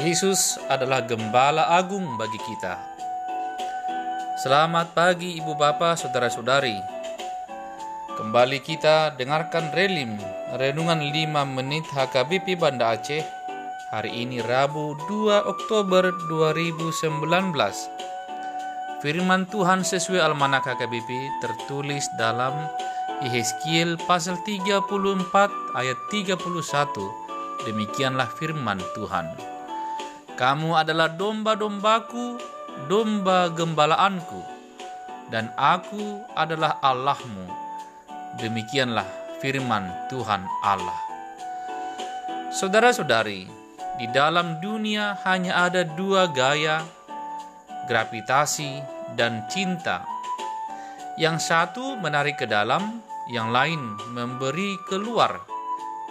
Yesus adalah gembala agung bagi kita. Selamat pagi Ibu Bapak, Saudara-saudari. Kembali kita dengarkan Relim, Renungan 5 Menit HKBP Banda Aceh. Hari ini Rabu 2 Oktober 2019. Firman Tuhan sesuai Almanak HKBP tertulis dalam Yehezkiel pasal 34 ayat 31. Demikianlah firman Tuhan. Kamu adalah domba-dombaku, domba gembalaanku, dan aku adalah Allahmu. Demikianlah firman Tuhan Allah. Saudara-saudari, di dalam dunia hanya ada dua gaya, gravitasi dan cinta. Yang satu menarik ke dalam, yang lain memberi keluar,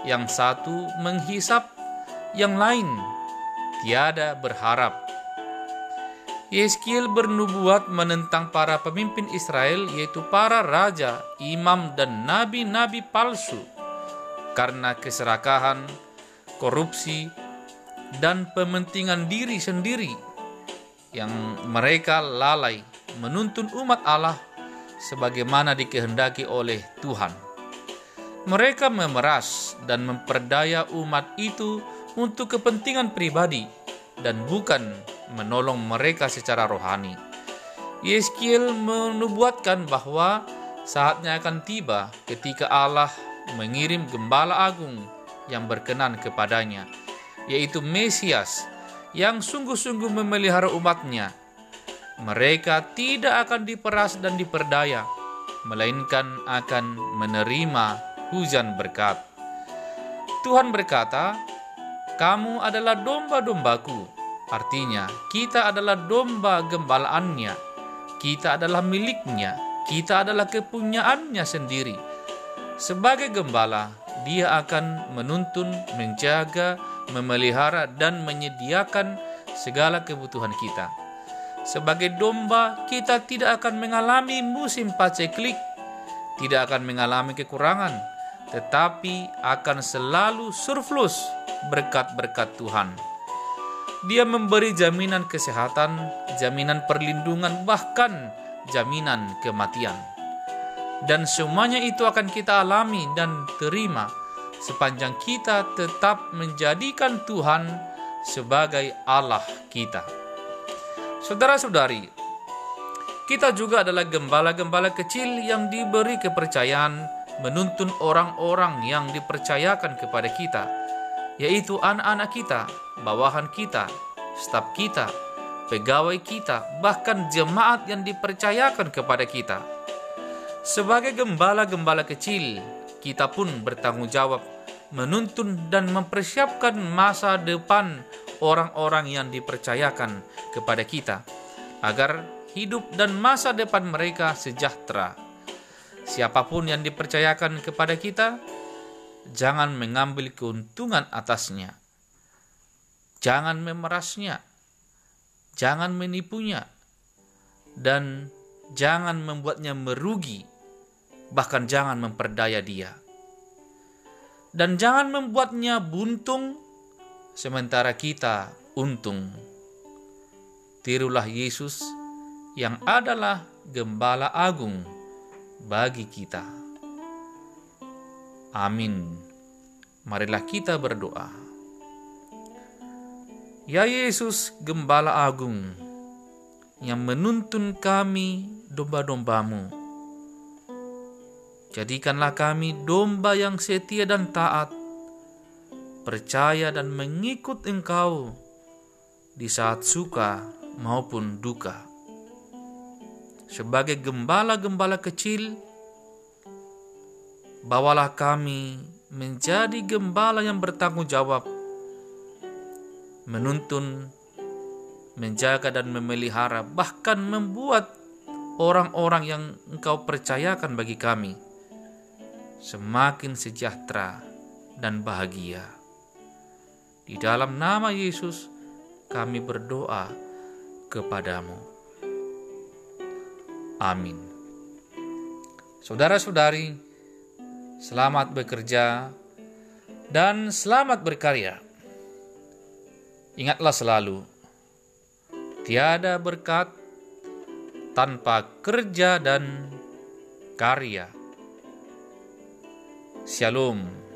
yang satu menghisap, yang lain tiada berharap. Yeskiel bernubuat menentang para pemimpin Israel yaitu para raja, imam dan nabi-nabi palsu karena keserakahan, korupsi, dan pementingan diri sendiri yang mereka lalai menuntun umat Allah sebagaimana dikehendaki oleh Tuhan. Mereka memeras dan memperdaya umat itu untuk kepentingan pribadi dan bukan menolong mereka secara rohani. Yeskiel menubuatkan bahwa saatnya akan tiba ketika Allah mengirim gembala agung yang berkenan kepadanya, yaitu Mesias yang sungguh-sungguh memelihara umatnya. Mereka tidak akan diperas dan diperdaya, melainkan akan menerima hujan berkat. Tuhan berkata, kamu adalah domba-dombaku. Artinya, kita adalah domba gembalaannya. Kita adalah miliknya. Kita adalah kepunyaannya sendiri. Sebagai gembala, dia akan menuntun, menjaga, memelihara, dan menyediakan segala kebutuhan kita. Sebagai domba, kita tidak akan mengalami musim paceklik, tidak akan mengalami kekurangan, tetapi akan selalu surplus berkat-berkat Tuhan. Dia memberi jaminan kesehatan, jaminan perlindungan, bahkan jaminan kematian. Dan semuanya itu akan kita alami dan terima sepanjang kita tetap menjadikan Tuhan sebagai Allah kita. Saudara-saudari, kita juga adalah gembala-gembala kecil yang diberi kepercayaan menuntun orang-orang yang dipercayakan kepada kita yaitu anak-anak kita, bawahan kita, staf kita, pegawai kita, bahkan jemaat yang dipercayakan kepada kita. Sebagai gembala-gembala kecil, kita pun bertanggung jawab menuntun dan mempersiapkan masa depan orang-orang yang dipercayakan kepada kita agar hidup dan masa depan mereka sejahtera. Siapa pun yang dipercayakan kepada kita, jangan mengambil keuntungan atasnya. Jangan memerasnya. Jangan menipunya. Dan jangan membuatnya merugi. Bahkan jangan memperdaya dia. Dan jangan membuatnya buntung sementara kita untung. Tirulah Yesus yang adalah gembala agung bagi kita. Amin. Marilah kita berdoa. Ya Yesus, Gembala Agung, yang menuntun kami domba-dombamu. Jadikanlah kami domba yang setia dan taat, percaya dan mengikut Engkau di saat suka maupun duka. Sebagai gembala-gembala kecil, bawalah kami menjadi gembala yang bertanggung jawab, menuntun, menjaga dan memelihara, bahkan membuat orang-orang yang engkau percayakan bagi kami semakin sejahtera dan bahagia. Di dalam nama Yesus kami berdoa kepadamu. Amin. Saudara-saudari, selamat bekerja, dan selamat berkarya. Ingatlah selalu, tiada berkat tanpa kerja dan karya. Shalom.